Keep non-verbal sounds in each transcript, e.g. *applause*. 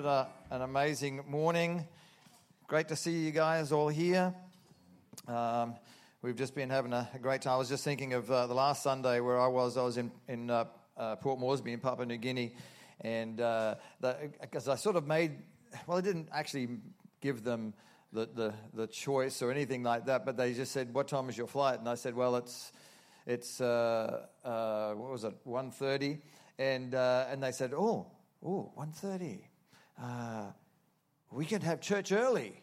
What a, an amazing morning. Great to see you guys all here. Um, we've just been having a, great time. I was just thinking of uh, the last Sunday where I was. I was in, in uh, uh, Port Moresby in Papua New Guinea. And because uh, I sort of made, well, I didn't actually give them the, the, the, choice or anything like that, but they just said, what time is your flight? And I said, well, it's, it's uh, uh, what was it, 1.30? And, and they said, oh, oh, 1.30 uh, we could have church early.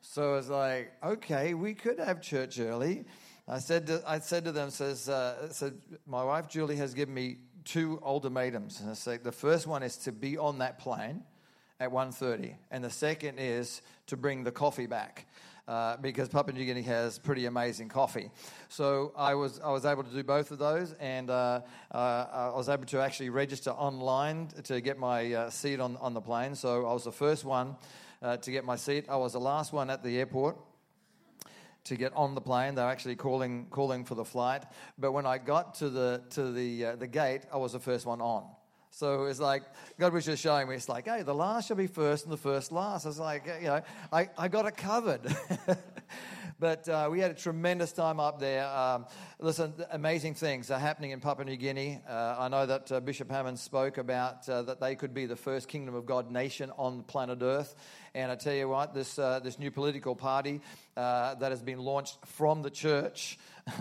So I was like, okay, we could have church early. I said to, I said to them, says, uh, said, my wife Julie has given me two ultimatums. And I said, the first one is to be on that plane at 1.30, and the second is to bring the coffee back. Uh, because Papua New Guinea has pretty amazing coffee. So I was, I was able to do both of those, and uh, uh, I was able to actually register online to get my uh, seat on, on the plane. So I was the first one uh, to get my seat. I was the last one at the airport to get on the plane. They were actually calling calling for the flight. But when I got to the to the uh, the gate, I was the first one on. So it's like God was just showing me, it's like, hey, the last shall be first and the first last. I was like, you know, I, I got it covered. *laughs* but uh, we had a tremendous time up there. Um, listen, amazing things are happening in Papua New Guinea. Uh, I know that uh, Bishop Hammond spoke about uh, that they could be the first kingdom of God nation on planet Earth. And I tell you what, this, uh, this new political party uh, that has been launched from the church.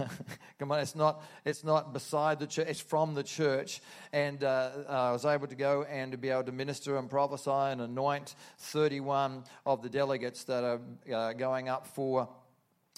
*laughs* Come on, it's not, it's not beside the church, it's from the church. And uh, I was able to go and to be able to minister and prophesy and anoint 31 of the delegates that are uh, going up for.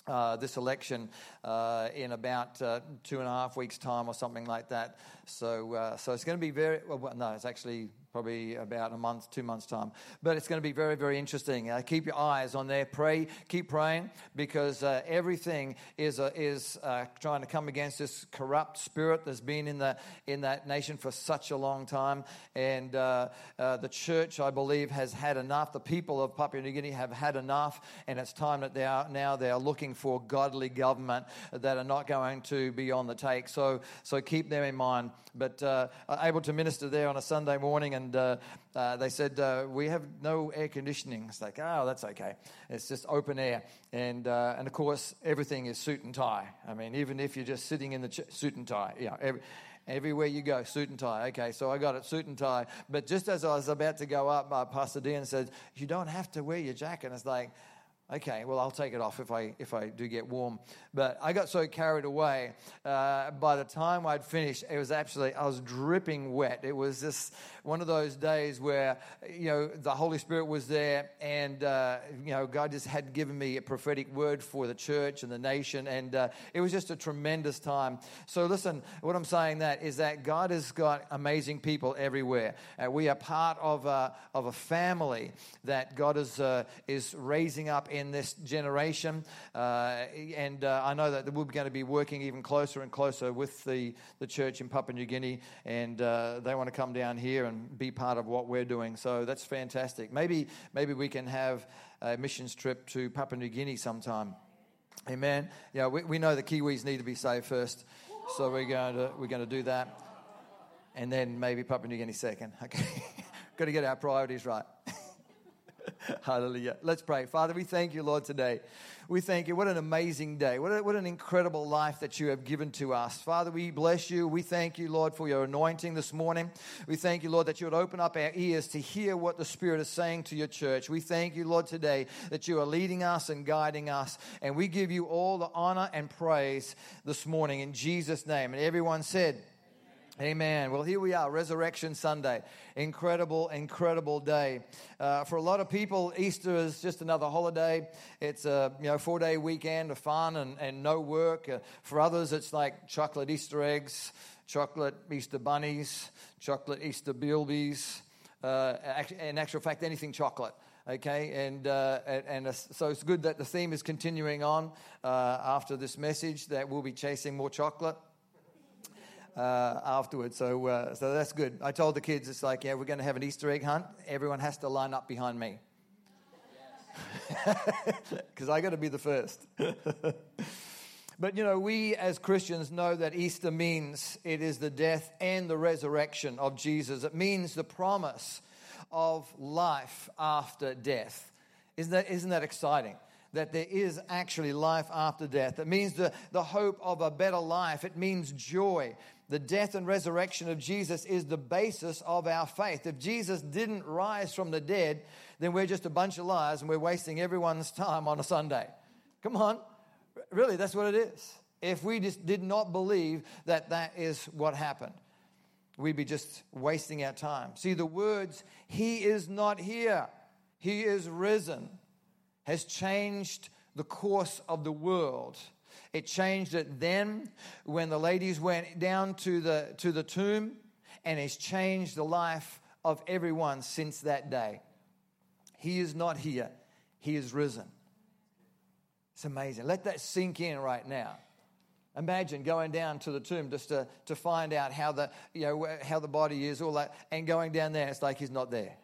Uh, this election uh, in about uh, two and a half weeks' time or something like that. So, uh, so it's going to be very well. No, it's actually probably about a month, two months' time. But it's going to be very, very interesting. Uh, keep your eyes on there. Pray, keep praying, because uh, everything is uh, is uh, trying to come against this corrupt spirit that's been in the in that nation for such a long time. And uh, uh, the church, I believe, has had enough. The people of Papua New Guinea have had enough, and it's time that they are now they are looking for godly government that are not going to be on the take. So, so keep them in mind. But able to minister there on a Sunday morning and and uh, uh, they said, uh, We have no air conditioning. It's like, Oh, that's okay. It's just open air. And, uh, and of course, everything is suit and tie. I mean, even if you're just sitting in the ch- suit and tie, yeah, every, everywhere you go, suit and tie. Okay, so I got it, suit and tie. But just as I was about to go up, uh, Pastor Dean said, You don't have to wear your jacket. And it's like, Okay, well, I'll take it off if I, if I do get warm. But I got so carried away. Uh, by the time I'd finished, it was actually, I was dripping wet. It was just one of those days where, you know, the Holy Spirit was there and, uh, you know, God just had given me a prophetic word for the church and the nation. And uh, it was just a tremendous time. So listen, what I'm saying that is that God has got amazing people everywhere. Uh, we are part of a, of a family that God is, uh, is raising up in this generation. Uh, and uh, I know that we're going to be working even closer and closer with the, the church in Papua New Guinea, and uh, they want to come down here and be part of what we're doing. So that's fantastic. Maybe, maybe we can have a missions trip to Papua New Guinea sometime. Amen. Yeah, we, we know the Kiwis need to be saved first, so we're going to, we're going to do that. And then maybe Papua New Guinea second. *laughs* Okay. Got to get our priorities right. *laughs* *laughs* Hallelujah. Let's pray. Father, we thank you, Lord, today. We thank you. What an amazing day. What, a, what an incredible life that you have given to us. Father, we bless you. We thank you, Lord, for your anointing this morning. We thank you, Lord, that you would open up our ears to hear what the Spirit is saying to your church. We thank you, Lord, today that you are leading us and guiding us. And we give you all the honor and praise this morning in Jesus' name. And everyone said, Amen. Well, here we are, Resurrection Sunday. Incredible, incredible day. Uh, for a lot of people, Easter is just another holiday. It's a you know four day weekend of fun and, and no work. Uh, for others, it's like chocolate Easter eggs, chocolate Easter bunnies, chocolate Easter bilbies. Uh, in actual fact, anything chocolate okay and uh, and, so it's good that the theme is continuing on uh, after this message that we'll be chasing more chocolate uh, afterwards. So, uh, so that's good. I told the kids, it's like, yeah, we're going to have an Easter egg hunt. Everyone has to line up behind me. *laughs* Because I got to be the first. *laughs* but you know, we as Christians know that Easter means it is the death and the resurrection of Jesus. It means the promise of life after death. Isn't that, isn't that exciting? That there is actually life after death. It means the, the hope of a better life. It means joy. The death and resurrection of Jesus is the basis of our faith. If Jesus didn't rise from the dead, then we're just a bunch of liars and we're wasting everyone's time on a Sunday. Come on. Really, that's what it is. If we just did not believe that that is what happened, we'd be just wasting our time. See, the words, He is not here, He is risen, has changed the course of the world. It changed it then when the ladies went down to the, to the tomb, and it's changed the life of everyone since that day. He is not here, He is risen. It's amazing. Let that sink in right now. Imagine going down to the tomb just to, to find out how the, you know, how the body is, all that, and going down there, it's like he's not there.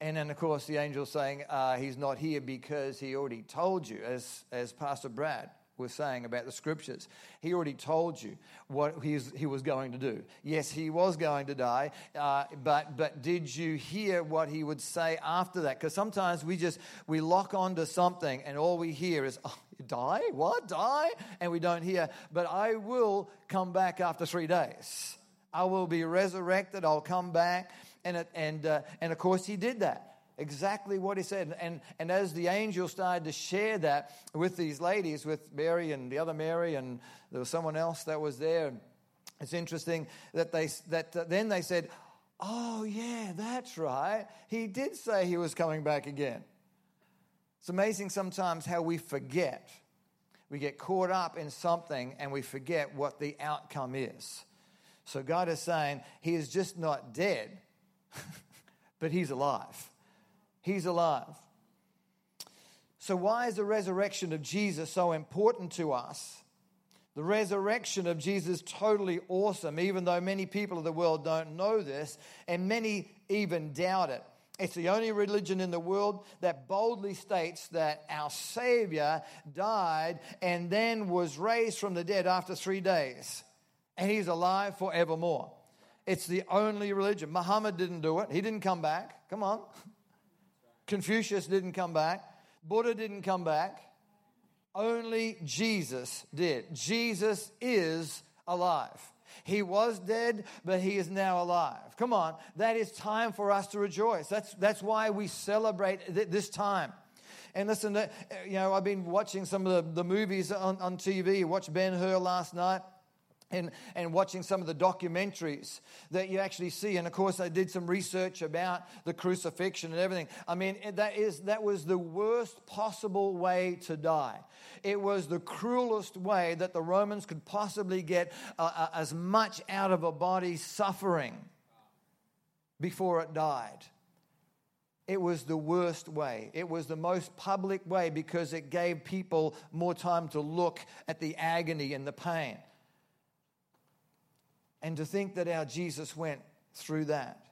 And then, of course, the angel saying uh, he's not here because he already told you, as, as Pastor Brad was saying about the scriptures. He already told you what he was going to do. Yes, he was going to die, uh, but, but did you hear what he would say after that? Because sometimes we just, we lock onto something and all we hear is, oh, die? What? Die? And we don't hear, but I will come back after three days. I will be resurrected. I'll come back. And, it, and, uh, and of course, he did that exactly what he said. And, and as the angel started to share that with these ladies, with Mary and the other Mary, and there was someone else that was there, it's interesting that, they, that uh, then they said, Oh, yeah, that's right. He did say he was coming back again. It's amazing sometimes how we forget. We get caught up in something and we forget what the outcome is. So God is saying he is just not dead, *laughs* but he's alive. He's alive. So, why is the resurrection of Jesus so important to us? The resurrection of Jesus is totally awesome, even though many people of the world don't know this, and many even doubt it. It's the only religion in the world that boldly states that our Savior died and then was raised from the dead after three days, and He's alive forevermore. It's the only religion. Muhammad didn't do it, he didn't come back. Come on. *laughs* Confucius didn't come back. Buddha didn't come back. Only Jesus did. Jesus is alive. He was dead, but he is now alive. Come on, that is time for us to rejoice. That's, that's why we celebrate th- this time. And listen, uh, you know, I've been watching some of the, the movies on, on TV. Watched Ben Hur last night and, and watching some of the documentaries that you actually see. And of course, I did some research about the crucifixion and everything. I mean, that, is, that was the worst possible way to die. It was the cruelest way that the Romans could possibly get uh, uh, as much out of a body suffering before it died. It was the worst way. It was the most public way because it gave people more time to look at the agony and the pain. And to think that our Jesus went through that,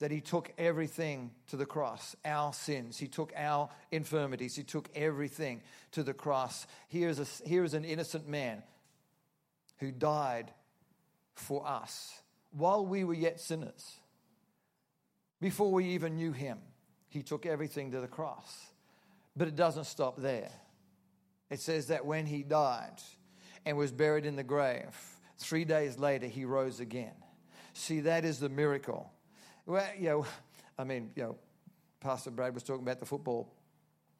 that he took everything to the cross, our sins, he took our infirmities, he took everything to the cross. Here is, a, here is an innocent man who died for us while we were yet sinners. Before we even knew him, he took everything to the cross. But it doesn't stop there. It says that when he died and was buried in the grave, Three days later, he rose again. See, that is the miracle. Well, you know, I mean, you know, Pastor Brad was talking about the football,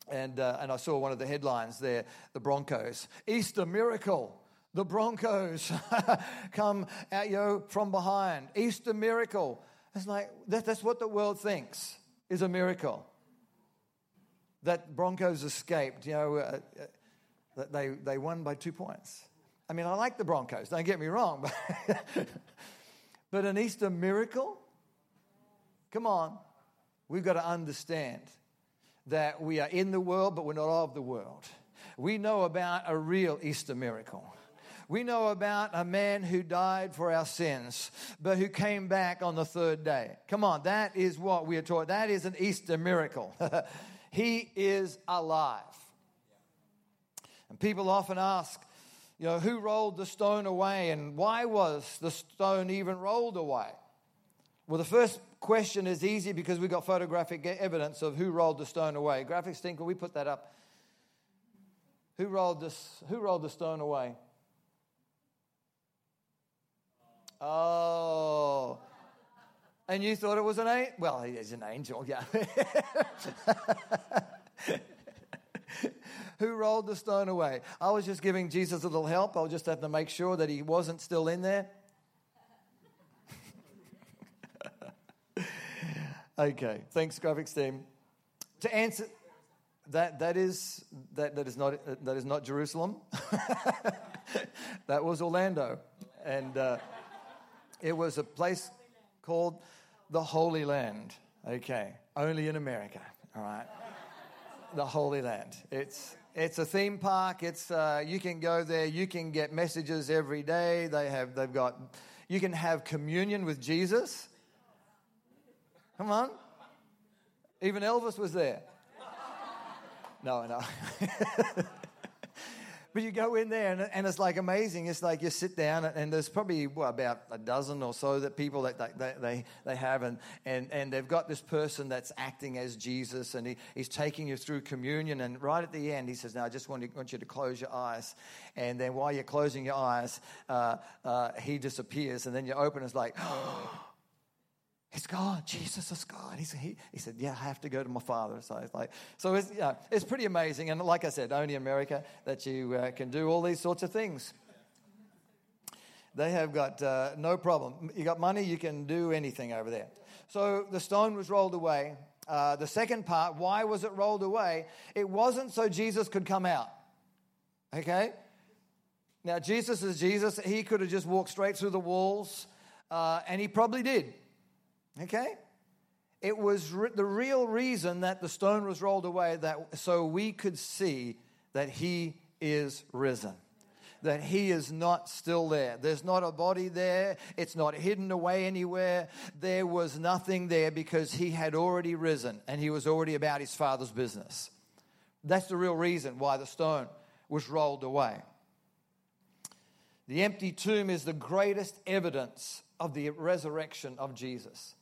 and, uh, and I saw one of the headlines there the Broncos. Easter miracle. The Broncos *laughs* come out, you from behind. Easter miracle. It's like, that, that's what the world thinks is a miracle. That Broncos escaped, you know, uh, uh, they, they won by two points. I mean, I like the Broncos, don't get me wrong, *laughs* but, but an Easter miracle? Come on. We've got to understand that we are in the world, but we're not of the world. We know about a real Easter miracle. We know about a man who died for our sins, but who came back on the third day. Come on, that is what we are taught. That is an Easter miracle. *laughs* he is alive. And people often ask, you know, who rolled the stone away and why was the stone even rolled away? Well, the first question is easy because we've got photographic evidence of who rolled the stone away. Graphics team, we put that up? Who rolled, this, who rolled the stone away? Oh. And you thought it was an angel? Well, he's an angel, yeah. *laughs* Who rolled the stone away? I was just giving Jesus a little help. I'll just have to make sure that he wasn't still in there. *laughs* okay, thanks, graphics team. To answer that, that is that, that is not that is not Jerusalem. *laughs* that was Orlando, and uh, it was a place called the Holy Land. Okay, only in America. All right, the Holy Land. It's it's a theme park. It's uh, you can go there. You can get messages every day. They have they've got you can have communion with Jesus. Come on, even Elvis was there. No, no. *laughs* But you go in there and, and, it's like amazing. It's like you sit down and there's probably about a dozen or so that people that they, they, have and, and, and they've got this person that's acting as Jesus and he, he's taking you through communion and right at the end he says, now I just want, to, want you to close your eyes. And then while you're closing your eyes, uh, uh, he disappears and then you open it's like, *gasps* He's gone. Jesus is gone. He said, he, he said, Yeah, I have to go to my father. So it's like, so it's, yeah, it's pretty amazing. And like I said, only America that you uh, can do all these sorts of things. They have got uh, no problem. You got money, you can do anything over there. So the stone was rolled away. Uh, the second part, why was it rolled away? It wasn't so Jesus could come out. Okay? Now, Jesus is Jesus. He could have just walked straight through the walls, uh, and he probably did. Okay? It was re- the real reason that the stone was rolled away that so we could see that he is risen. That he is not still there. There's not a body there. It's not hidden away anywhere. There was nothing there because he had already risen and he was already about his father's business. That's the real reason why the stone was rolled away. The empty tomb is the greatest evidence of the resurrection of Jesus.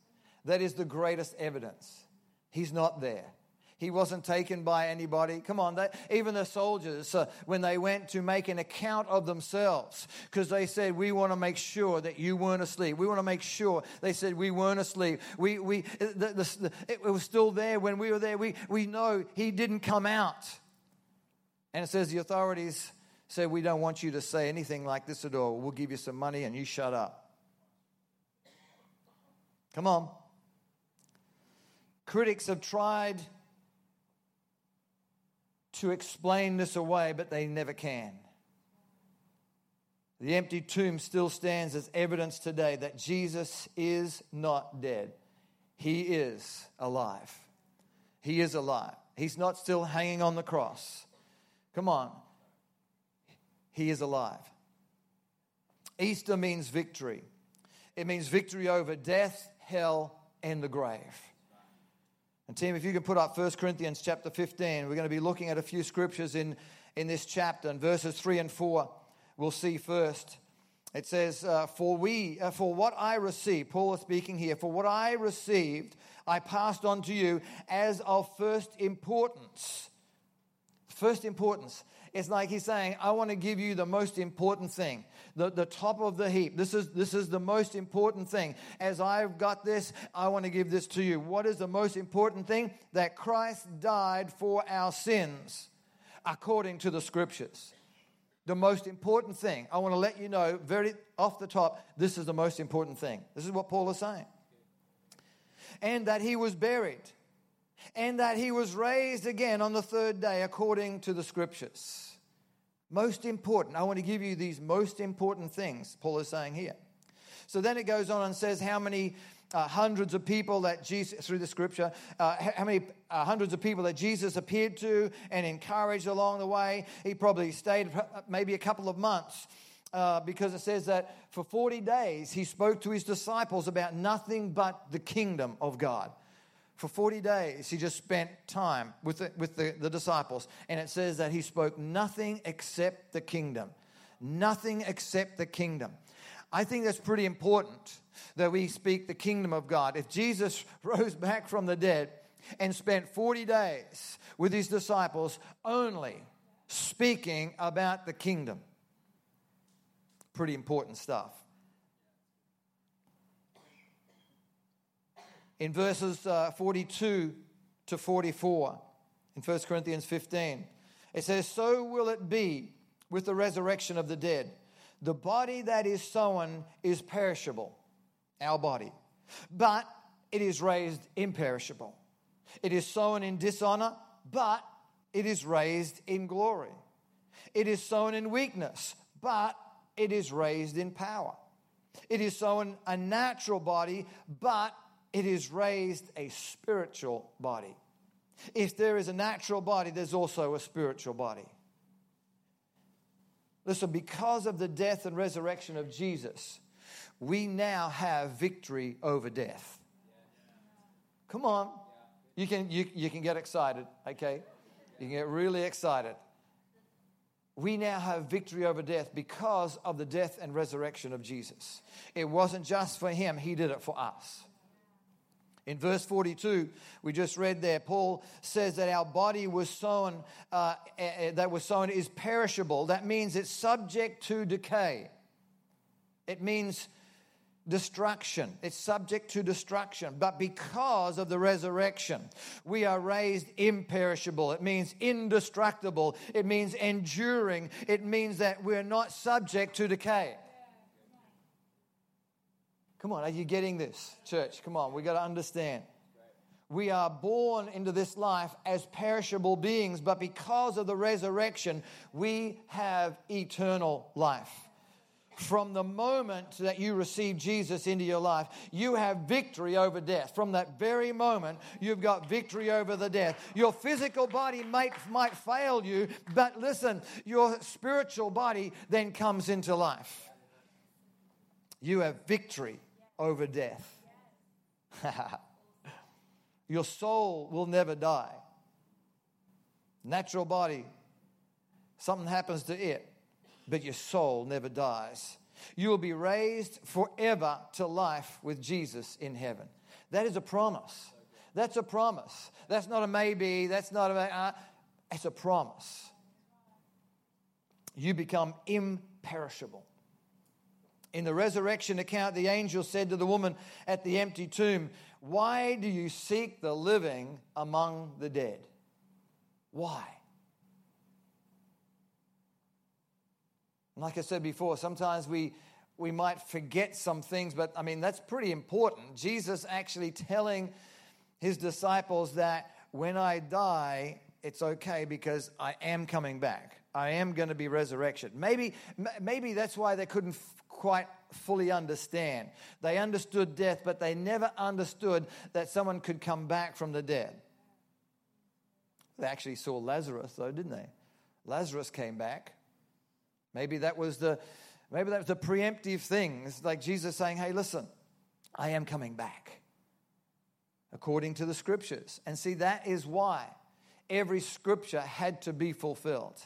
That is the greatest evidence. He's not there. He wasn't taken by anybody. Come on, they, even the soldiers, uh, when they went to make an account of themselves, because they said, We want to make sure that you weren't asleep. We want to make sure. They said, We weren't asleep. We, we, the, the, the, it was still there when we were there. We, we know he didn't come out. And it says, The authorities said, We don't want you to say anything like this at all. We'll give you some money and you shut up. Come on. Critics have tried to explain this away, but they never can. The empty tomb still stands as evidence today that Jesus is not dead. He is alive. He is alive. He's not still hanging on the cross. Come on. He is alive. Easter means victory. It means victory over death, hell, and the grave. And Tim, if you can put up 1 Corinthians chapter 15, we're going to be looking at a few scriptures in, in this chapter, and verses 3 and 4 we'll see first. It says, uh, For we, uh, for what I received, Paul is speaking here, for what I received, I passed on to you as of first importance. First importance. It's like he's saying, I want to give you the most important thing, the, the top of the heap. This is, this is the most important thing. As I've got this, I want to give this to you. What is the most important thing? That Christ died for our sins according to the scriptures. The most important thing, I want to let you know very off the top, this is the most important thing. This is what Paul is saying. And that he was buried and that he was raised again on the third day according to the scriptures. Most important. I want to give you these most important things, Paul is saying here. So then it goes on and says how many uh, hundreds of people that Jesus, through the scripture, uh, how many uh, hundreds of people that Jesus appeared to and encouraged along the way. He probably stayed maybe a couple of months. Uh, because it says that for 40 days he spoke to his disciples about nothing but the kingdom of God. For 40 days, he just spent time with, the, with the, the disciples. And it says that he spoke nothing except the kingdom. Nothing except the kingdom. I think that's pretty important that we speak the kingdom of God. If Jesus *laughs* rose back from the dead and spent 40 days with his disciples only speaking about the kingdom, pretty important stuff. In verses uh, 42 to 44 in 1 Corinthians 15, it says, So will it be with the resurrection of the dead. The body that is sown is perishable, our body, but it is raised imperishable. It is sown in dishonor, but it is raised in glory. It is sown in weakness, but it is raised in power. It is sown a natural body, but it is raised a spiritual body. If there is a natural body, there's also a spiritual body. Listen, because of the death and resurrection of Jesus, we now have victory over death. Come on. You can, you, you can get excited, okay? You can get really excited. We now have victory over death because of the death and resurrection of Jesus. It wasn't just for him, he did it for us. In verse 42, we just read there, Paul says that our body was sown, uh, that was sown is perishable. That means it's subject to decay. It means destruction. It's subject to destruction. But because of the resurrection, we are raised imperishable. It means indestructible. It means enduring. It means that we're not subject to decay. Come on, are you getting this, church? Come on, we got to understand. We are born into this life as perishable beings, but because of the resurrection, we have eternal life. From the moment that you receive Jesus into your life, you have victory over death. From that very moment, you've got victory over the death. Your physical body might, might fail you, but listen, your spiritual body then comes into life. You have victory over death. *laughs* Your soul will never die. Natural body, something happens to it, but your soul never dies. You will be raised forever to life with Jesus in heaven. That is a promise. That's a promise. That's not a maybe. That's not a. Uh, it's a promise. You become imperishable. In the resurrection account, the angel said to the woman at the empty tomb, Why do you seek the living among the dead? Why? like I said before, sometimes we, we might forget some things, but I mean, that's pretty important. Jesus actually telling his disciples that when I die, it's okay because I am coming back. I am going to be resurrection. Maybe, maybe that's why they couldn't quite fully understand. They understood death, but they never understood that someone could come back from the dead. They actually saw Lazarus, though, didn't they? Lazarus came back. Maybe that was the maybe that was the preemptive thing. It's like Jesus saying, "Hey, listen, I am coming back." According to the scriptures. And see that is why every scripture had to be fulfilled.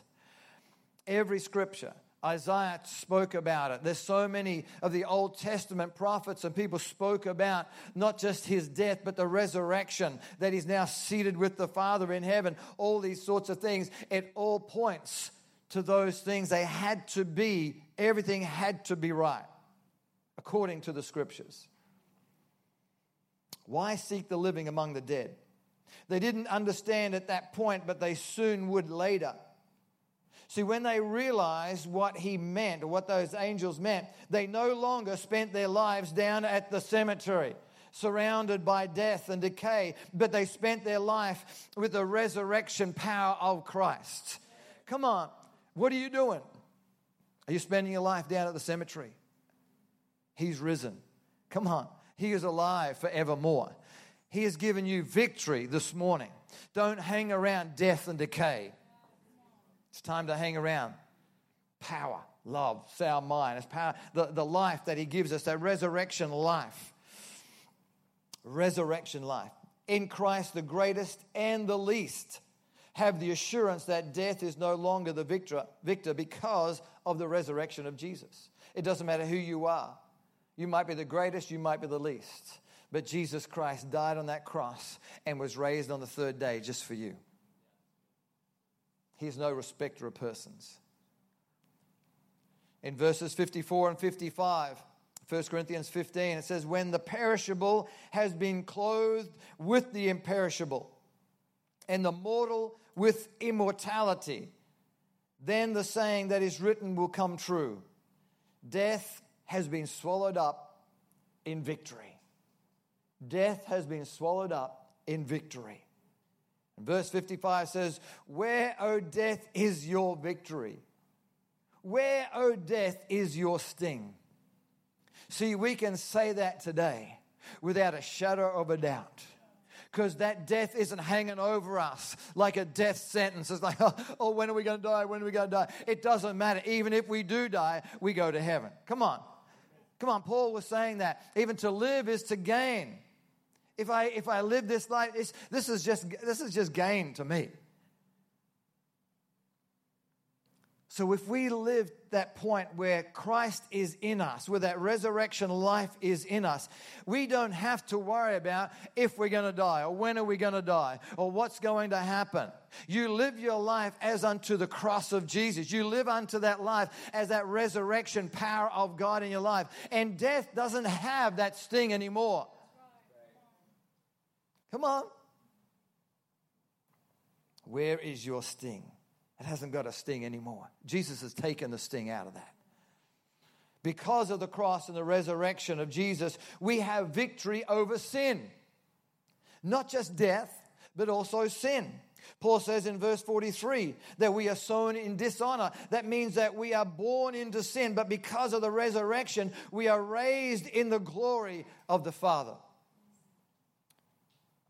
Every scripture. Isaiah spoke about it. There's so many of the Old Testament prophets and people spoke about not just his death, but the resurrection, that he's now seated with the Father in heaven, all these sorts of things. It all points to those things. They had to be, everything had to be right, according to the scriptures. Why seek the living among the dead? They didn't understand at that point, but they soon would later. See, when they realized what he meant, what those angels meant, they no longer spent their lives down at the cemetery, surrounded by death and decay, but they spent their life with the resurrection power of Christ. Come on, what are you doing? Are you spending your life down at the cemetery? He's risen. Come on, He is alive forevermore. He has given you victory this morning. Don't hang around death and decay. It's time to hang around. Power, love, sound mind. It's power, the, the life that He gives us, that resurrection life. Resurrection life. In Christ, the greatest and the least have the assurance that death is no longer the victor, victor because of the resurrection of Jesus. It doesn't matter who you are. You might be the greatest, you might be the least. But Jesus Christ died on that cross and was raised on the third day just for you. He's no respecter of persons. In verses 54 and 55, 1 Corinthians 15, it says, When the perishable has been clothed with the imperishable, and the mortal with immortality, then the saying that is written will come true Death has been swallowed up in victory. Death has been swallowed up in victory. Verse 55 says, Where, O death, is your victory? Where, O death, is your sting? See, we can say that today without a shadow of a doubt. Because that death isn't hanging over us like a death sentence. It's like, oh, *laughs* oh when are we going to die? When are we going to die? It doesn't matter. Even if we do die, we go to heaven. Come on. Come on. Paul was saying that. Even to live is to gain. If I, if I live this life, this, is just, this is just gain to me. So if we live that point where Christ is in us, where that resurrection life is in us, we don't have to worry about if we're going to die or when are we going to die or what's going to happen. You live your life as unto the cross of Jesus. You live unto that life as that resurrection power of God in your life. And death doesn't have that sting anymore. Come on. Where is your sting? It hasn't got a sting anymore. Jesus has taken the sting out of that. Because of the cross and the resurrection of Jesus, we have victory over sin. Not just death, but also sin. Paul says in verse 43 that we are sown in dishonor. That means that we are born into sin, but because of the resurrection, we are raised in the glory of the Father.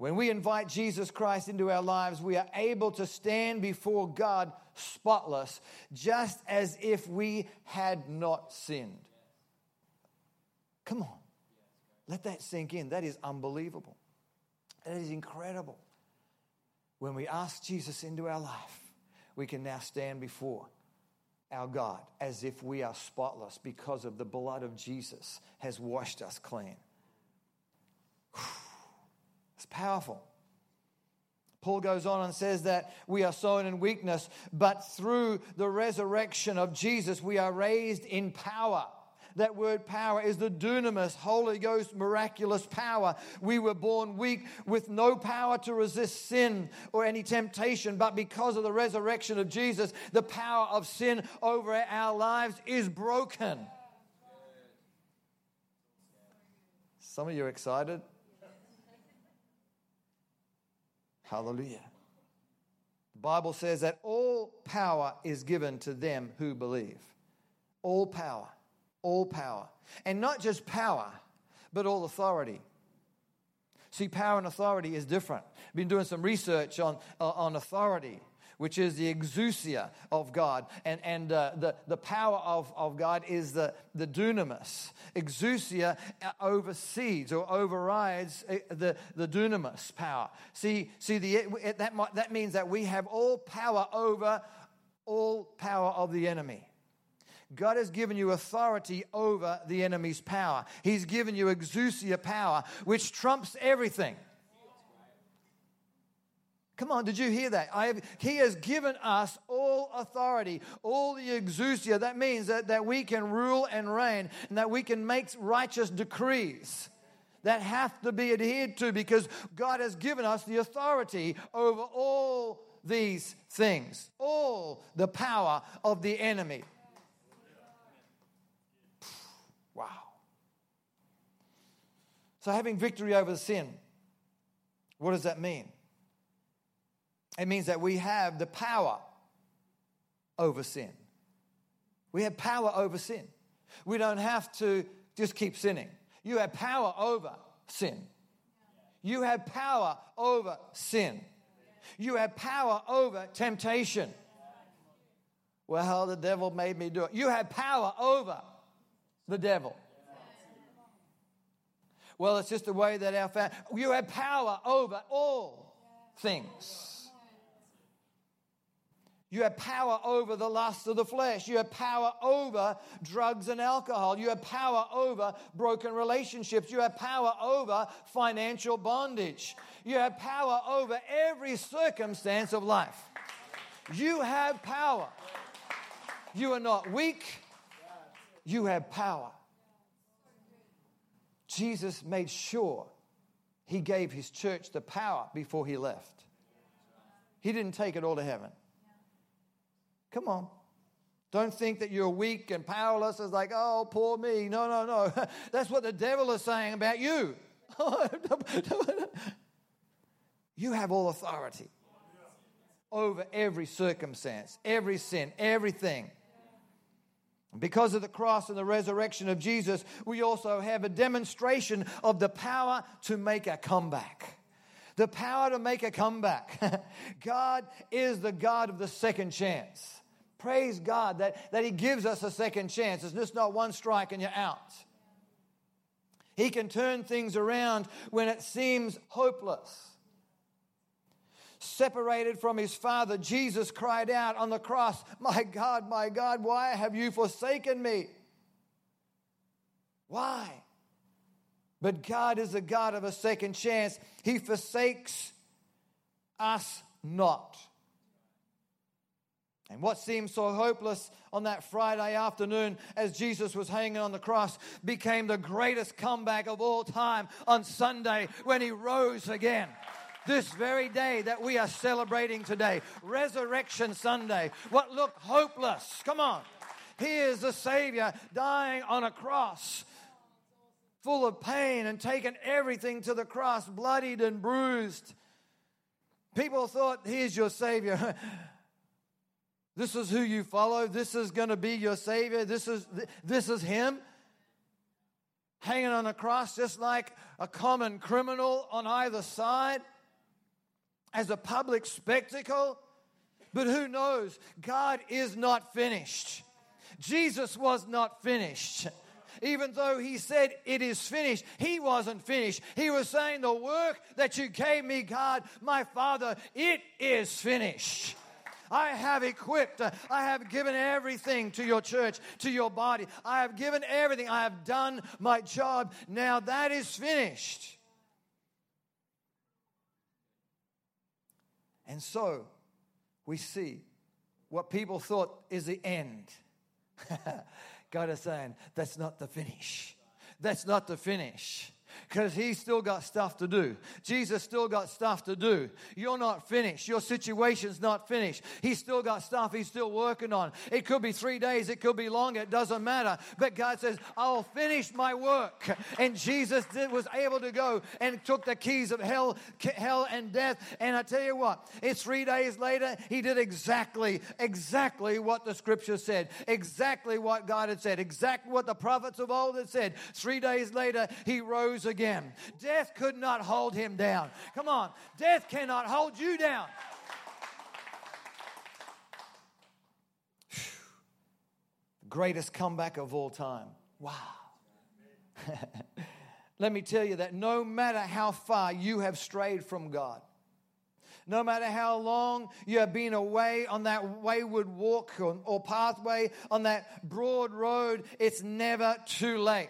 When we invite Jesus Christ into our lives, we are able to stand before God spotless, just as if we had not sinned. Come on. Let that sink in. That is unbelievable. That is incredible. When we ask Jesus into our life, we can now stand before our God as if we are spotless because of the blood of Jesus has washed us clean. It's powerful. Paul goes on and says that we are sown in weakness, but through the resurrection of Jesus, we are raised in power. That word power is the dunamis, Holy Ghost, miraculous power. We were born weak with no power to resist sin or any temptation, but because of the resurrection of Jesus, the power of sin over our lives is broken. Some of you are excited. Hallelujah. The Bible says that all power is given to them who believe. All power. All power. And not just power, but all authority. See, power and authority is different. I've been doing some research on, uh, on authority which is the exousia of God. And, and uh, the, the power of, of God is the, the dunamis. Exousia uh, oversees or overrides uh, the, the dunamis power. See, see the, that, that means that we have all power over all power of the enemy. God has given you authority over the enemy's power. He's given you exousia power, which trumps everything. Come on, did you hear that? Have, he has given us all authority, all the exousia. That means that, that we can rule and reign and that we can make righteous decrees that have to be adhered to because God has given us the authority over all these things, all the power of the enemy. Wow. So, having victory over sin, what does that mean? It means that we have the power over sin. We have power over sin. We don't have to just keep sinning. You have power over sin. You have power over sin. You have power over temptation. Well, the devil made me do it. You have power over the devil. Well, it's just the way that our family, you have power over all things. You have power over the lust of the flesh. You have power over drugs and alcohol. You have power over broken relationships. You have power over financial bondage. You have power over every circumstance of life. You have power. You are not weak. You have power. Jesus made sure he gave his church the power before he left. He didn't take it all to heaven. Come on. Don't think that you're weak and powerless. It's like, oh, poor me. No, no, no. *laughs* That's what the devil is saying about you. *laughs* you have all authority over every circumstance, every sin, everything. Because of the cross and the resurrection of Jesus, we also have a demonstration of the power to make a comeback. The power to make a comeback. *laughs* God is the God of the second chance. Praise God that, that He gives us a second chance. It's just not one strike and you're out. He can turn things around when it seems hopeless separated from his Father, Jesus cried out on the cross, My God, my God, why have you forsaken me? Why? But God is a God of a second chance. He forsakes us not. And what seemed so hopeless on that Friday afternoon as Jesus was hanging on the cross became the greatest comeback of all time on Sunday when he rose again this very day that we are celebrating today, Resurrection Sunday, what looked hopeless. Come on. Here's the Savior dying on a cross, full of pain and taking everything to the cross, bloodied and bruised. People thought, here's your Savior. *laughs* this is who you follow. This is going to be your Savior. This is, this is Him hanging on a cross just like a common criminal on either side as a public spectacle. But who knows? God is not finished. Jesus was not finished. Even though he said it is finished, he wasn't finished. He was saying, The work that you gave me, God, my Father, it is finished. I have equipped, uh, I have given everything to your church, to your body. I have given everything. I have done my job. Now that is finished. And so we see what people thought is the end. *laughs* God is saying, that's not the finish. That's not the finish because he's still got stuff to do. Jesus still got stuff to do. You're not finished. Your situation's not finished. He's still got stuff he's still working on. It could be three days, it could be longer, it doesn't matter. But God says, I'll finish my work. And Jesus did, was able to go and took the keys of hell, hell and death. And I tell you what, it's three days later, he did exactly, exactly what the scripture said, exactly what God had said, exactly what the prophets of old had said. Three days later, he rose again. Death could not hold him down. Come on, death cannot hold you down. Greatest comeback of all time. Wow. *laughs* Let me tell you that no matter how far you have strayed from God, no matter how long you have been away on that wayward walk or, or pathway, on that broad road, it's never too late.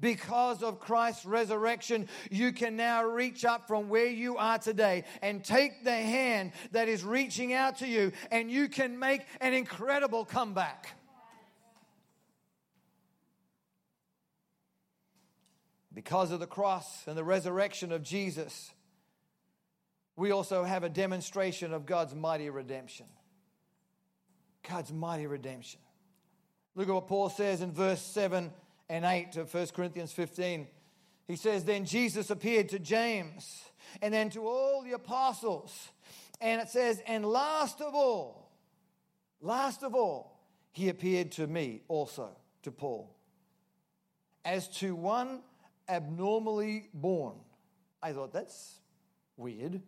Because of Christ's resurrection, you can now reach up from where you are today and take the hand that is reaching out to you, and you can make an incredible comeback. Because of the cross and the resurrection of Jesus, we also have a demonstration of God's mighty redemption. God's mighty redemption. Look at what Paul says in verse 7 and 8 of 1 Corinthians 15. He says, Then Jesus appeared to James and then to all the apostles. And it says, And last of all, last of all, he appeared to me also, to Paul, as to one abnormally born. I thought, that's weird.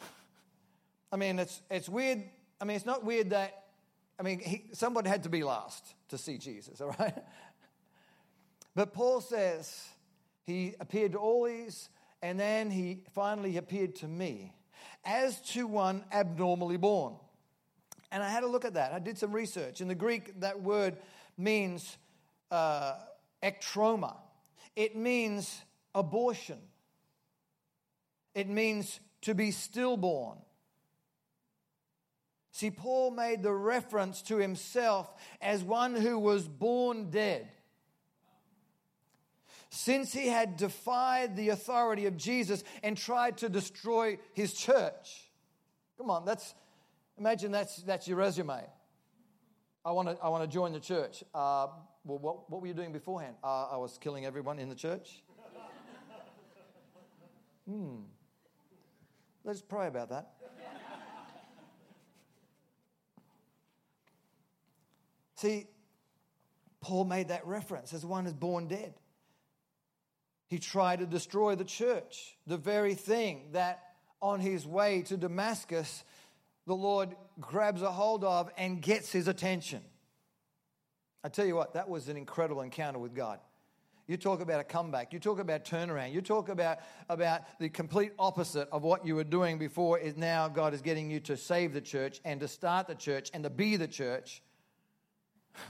*laughs* I mean, it's, it's weird. I mean, it's not weird that, I mean, he, somebody had to be last to see Jesus, all right? But Paul says he appeared to all these, and then he finally appeared to me as to one abnormally born. And I had a look at that. I did some research. In the Greek, that word means uh, ektroma, it means abortion, it means to be stillborn. See, Paul made the reference to himself as one who was born dead. Since he had defied the authority of Jesus and tried to destroy his church. Come on, that's imagine that's that's your resume. I want to I want to join the church. Uh, well, what, what were you doing beforehand? Uh, I was killing everyone in the church. hmm. Let's pray about that. See, Paul made that reference as one is born dead. He tried to destroy the church, the very thing that on his way to Damascus, the Lord grabs a hold of and gets his attention. I tell you what, that was an incredible encounter with God. You talk about a comeback. You talk about turnaround. You talk about, about the complete opposite of what you were doing before is now God is getting you to save the church and to start the church and to be the church *laughs*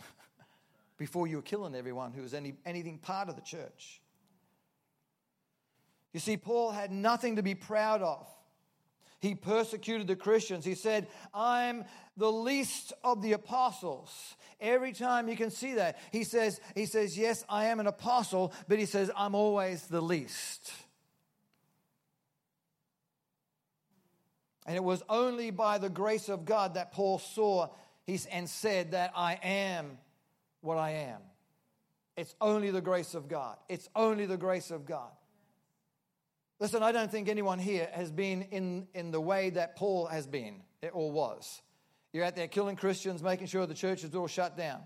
before you were killing everyone who was any, anything part of the church. You see, Paul had nothing to be proud of. He persecuted the Christians. He said, I'm the least of the apostles. Every time you can see that. He says, he says, Yes, I am an apostle, but he says, I'm always the least. And it was only by the grace of God that Paul saw and said that I am what I am. It's only the grace of God. It's only the grace of God. Listen, I don't think anyone here has been in, in the way that Paul has been or was. You're out there killing Christians, making sure the church is all shut down.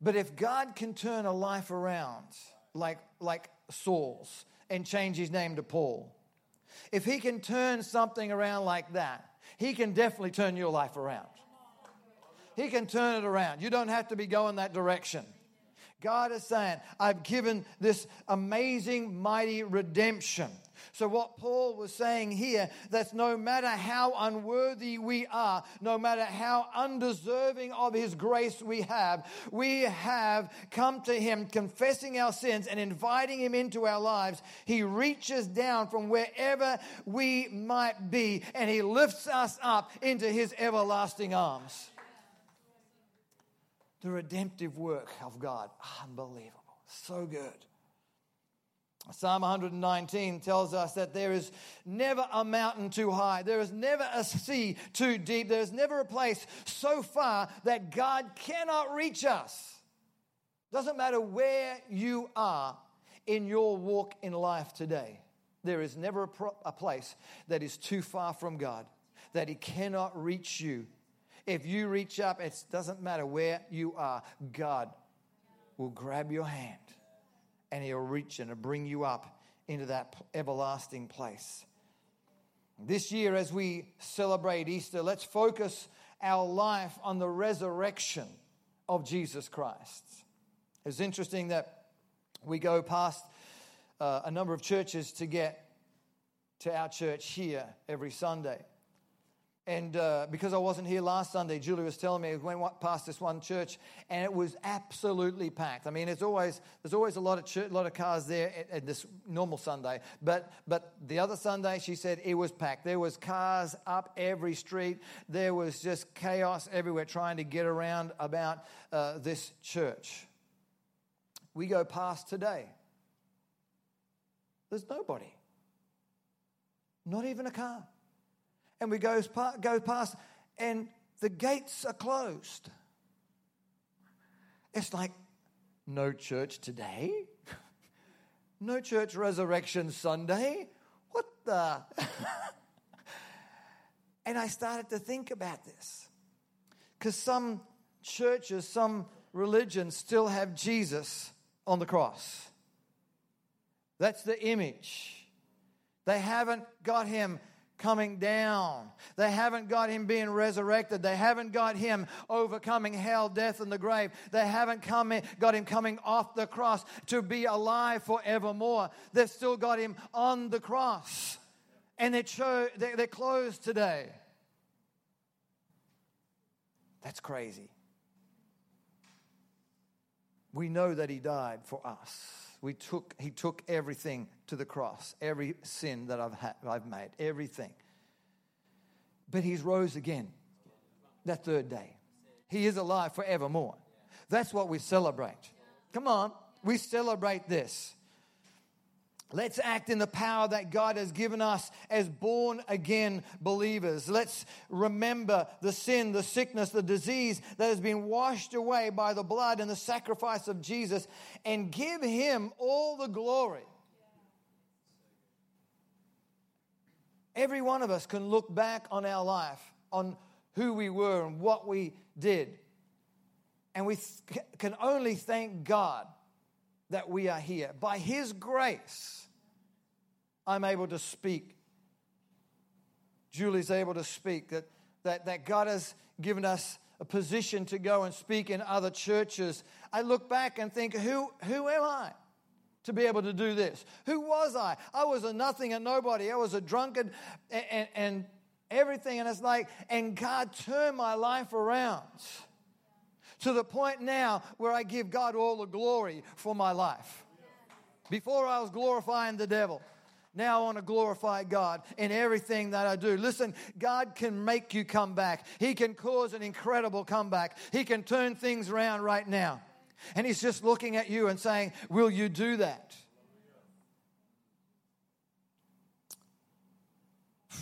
But if God can turn a life around like, like Saul's and change his name to Paul, if he can turn something around like that, he can definitely turn your life around. He can turn it around. You don't have to be going that direction. God is saying, I've given this amazing, mighty redemption. So, what Paul was saying here, that's no matter how unworthy we are, no matter how undeserving of his grace we have, we have come to him confessing our sins and inviting him into our lives. He reaches down from wherever we might be and he lifts us up into his everlasting arms the redemptive work of God. Unbelievable. So good. Psalm 119 tells us that there is never a mountain too high. There is never a sea too deep. There is never a place so far that God cannot reach us. Doesn't matter where you are in your walk in life today, there is never a, pro- a place that is too far from God, that He cannot reach you if you reach up, it doesn't matter where you are, God will grab your hand and He'll reach and bring you up into that everlasting place. This year, as we celebrate Easter, let's focus our life on the resurrection of Jesus Christ. It's interesting that we go past uh, a number of churches to get to our church here every Sunday. And uh, because I wasn't here last Sunday, Julie was telling me we went past this one church, and it was absolutely packed. I mean, it's always there's always a lot of church, lot of cars there at, at, this normal Sunday, but but the other Sunday, she said it was packed. There was cars up every street. There was just chaos everywhere trying to get around about uh, this church. We go past today. There's nobody, not even a car and we go, go past, and the gates are closed. It's like, no church today? *laughs* no church resurrection Sunday? What the? *laughs* and I started to think about this. Because some churches, some religions still have Jesus on the cross. That's the image. They haven't got him coming down. They haven't got him being resurrected. They haven't got him overcoming hell, death, and the grave. They haven't come in, got him coming off the cross to be alive forevermore. They've still got him on the cross. and cho- they're, they're closed today. That's crazy. We know that he died for us. We took, he took everything to the cross, every sin that I've, had, I've made, everything. But he's rose again that third day. He is alive forevermore. That's what we celebrate. Come on, we celebrate this. Let's act in the power that God has given us as born again believers. Let's remember the sin, the sickness, the disease that has been washed away by the blood and the sacrifice of Jesus and give Him all the glory. Every one of us can look back on our life, on who we were and what we did. And we can only thank God that we are here. By His grace, I'm able to speak. Julie's able to speak. That, that, that God has given us a position to go and speak in other churches. I look back and think, who, who am I? to be able to do this. Who was I? I was a nothing and nobody. I was a drunkard and, and, and, everything. And it's like, and God turned my life around to the point now where I give God all the glory for my life. Before I was glorifying the devil. Now I want to glorify God in everything that I do. Listen, God can make you come back. He can cause an incredible comeback. He can turn things around right now. And He's just looking at you and saying, Will you do that? *sighs*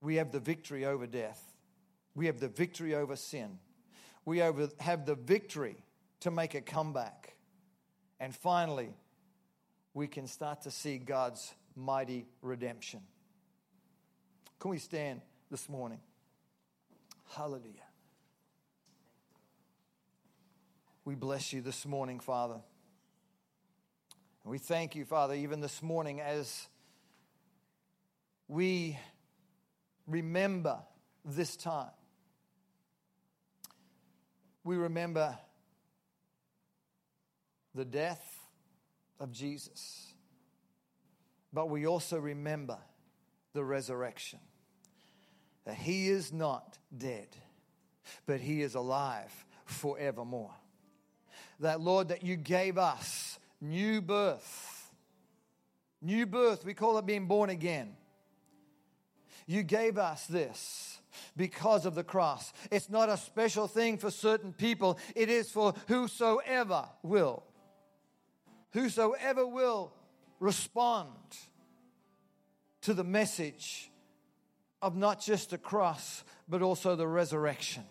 We have the victory over death. We have the victory over sin. We have the victory to make a comeback. And finally, we can start to see God's mighty redemption. Can we stand this morning? Hallelujah. We bless you this morning, Father. And we thank you, Father, even this morning as we remember this time. We remember the death of Jesus, but we also remember the resurrection. That he is not dead, but he is alive forevermore that, Lord, that you gave us new birth. New birth, we call it being born again. You gave us this because of the cross. It's not a special thing for certain people, it is for whosoever will. Whosoever will respond to the message of not just the cross, but also the resurrection.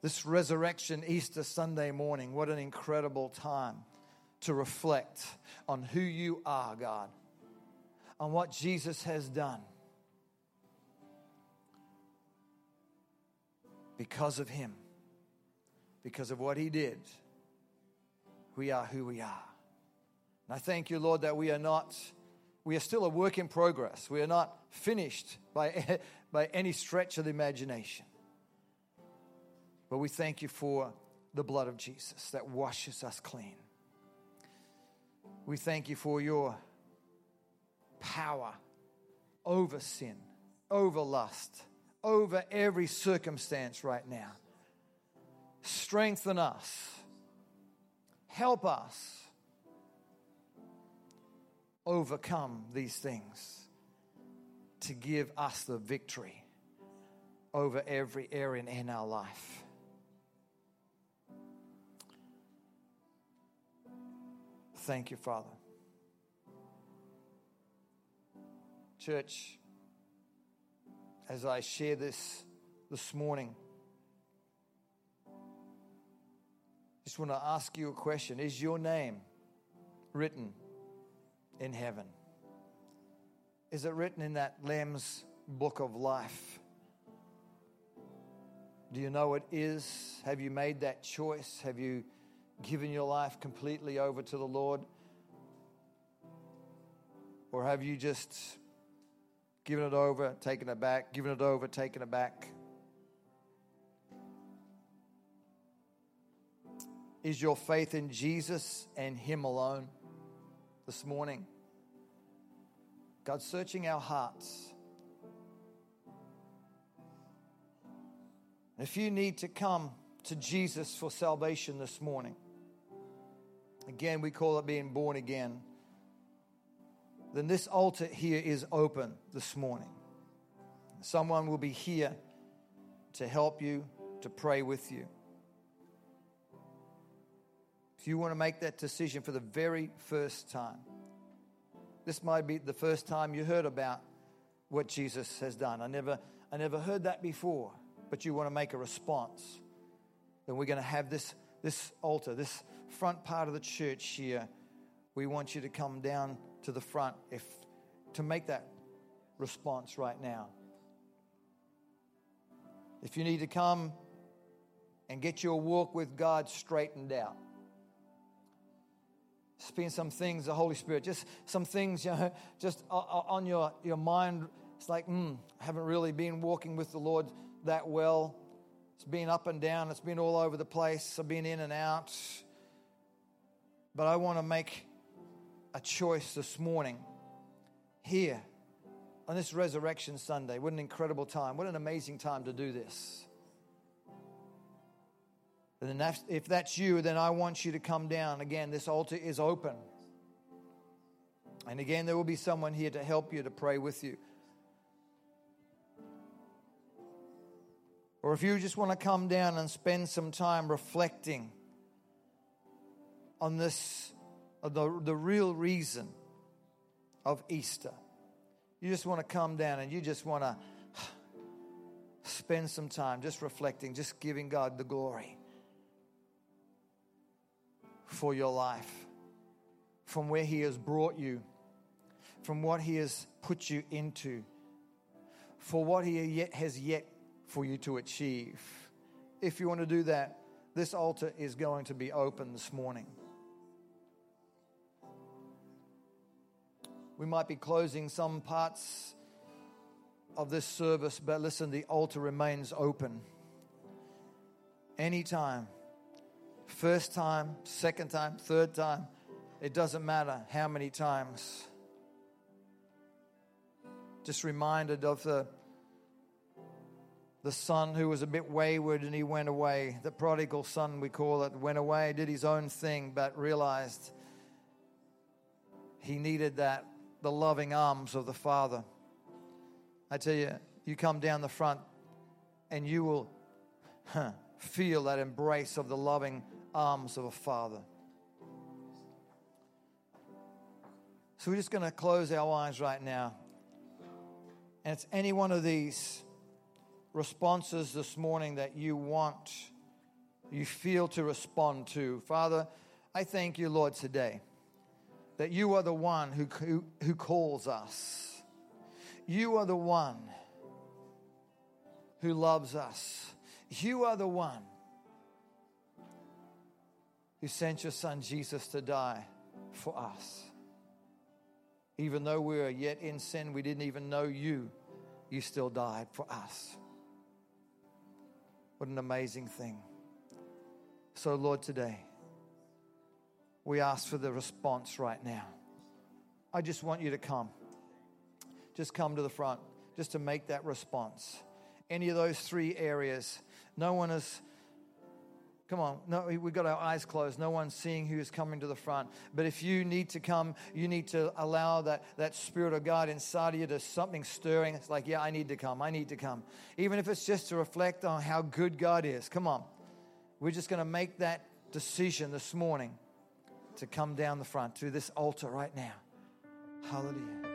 This resurrection Easter Sunday morning, what an incredible time to reflect on who you are, God, on what Jesus has done. Because of Him, because of what He did, we are who we are. And I thank you, Lord, that we are not, we are still a work in progress. We are not finished by, *laughs* by any stretch of the imagination. But we thank you for the blood of Jesus that washes us clean. We thank you for your power over sin, over lust, over every circumstance right now. Strengthen us. Help us overcome these things to give us the victory over every area in our life. Thank you, Father. Church, as I share this this morning, just want to ask you a question. Is your name written in heaven? Is it written in that Lamb's book of life? Do you know it is? Have you made that choice? Have you given your life completely over to the Lord? Or have you just given it over, taking it back, giving it over, taking it back? is your faith in Jesus and Him alone this morning? God's searching our hearts. If you need to come to Jesus for salvation this morning, again, we call it being born again, then this altar here is open this morning. Someone will be here to help you, to pray with you. If you want to make that decision for the very first time, this might be the first time you heard about what Jesus has done. I never, I never heard that before, but you want to make a response. Then we're going to have this, this altar, this front part of the church here. We want you to come down to the front if to make that response right now. If you need to come and get your walk with God straightened out, it's some things, the Holy Spirit, just some things, *laughs* you know, just on your, your mind. It's like, hmm, I haven't really been walking with the Lord that well. It's been up and down, it's been all over the place. I've been in and out. But I want to make a choice this morning here on this Resurrection Sunday. What an incredible time. What an amazing time to do this. And if that's you, then I want you to come down. Again, this altar is open. And again, there will be someone here to help you, to pray with you. Or if you just want to come down and spend some time reflecting on this, the, the real reason of Easter. You just want to come down and you just want to spend some time just reflecting, just giving God the glory for your life, from where He has brought you, from what He has put you into, for what He yet has yet for you to achieve. If you want to do that, this altar is going to be open this morning. We might be closing some parts of this service, but listen, the altar remains open. Anytime First time, second time, third time. It doesn't matter how many times. Just reminded of the, the son who was a bit wayward and he went away. The prodigal son, we call it, went away, did his own thing, but realized he needed that, the loving arms of the father. I tell you, you come down the front and you will huh, feel that embrace of the loving arms of a father. So we're just going to close our eyes right now. And it's any one of these responses this morning that you want, you feel to respond to. Father, I thank you, Lord, today that you are the one who, who, who calls us. You are the one who loves us. You are the one who sent your son Jesus to die for us. Even though we were yet in sin, we didn't even know you, you still died for us. What an amazing thing. So, Lord, today, we ask for the response right now. I just want you to come. Just come to the front, just to make that response. Any of those three areas, no one is Come on, no, we've got our eyes closed. No one's seeing who is coming to the front. But if you need to come, you need to allow that, that Spirit of God inside of you to something stirring. It's like, yeah, I need to come. I need to come. Even if it's just to reflect on how good God is. Come on. We're just going to make that decision this morning to come down the front to this altar right now. Hallelujah.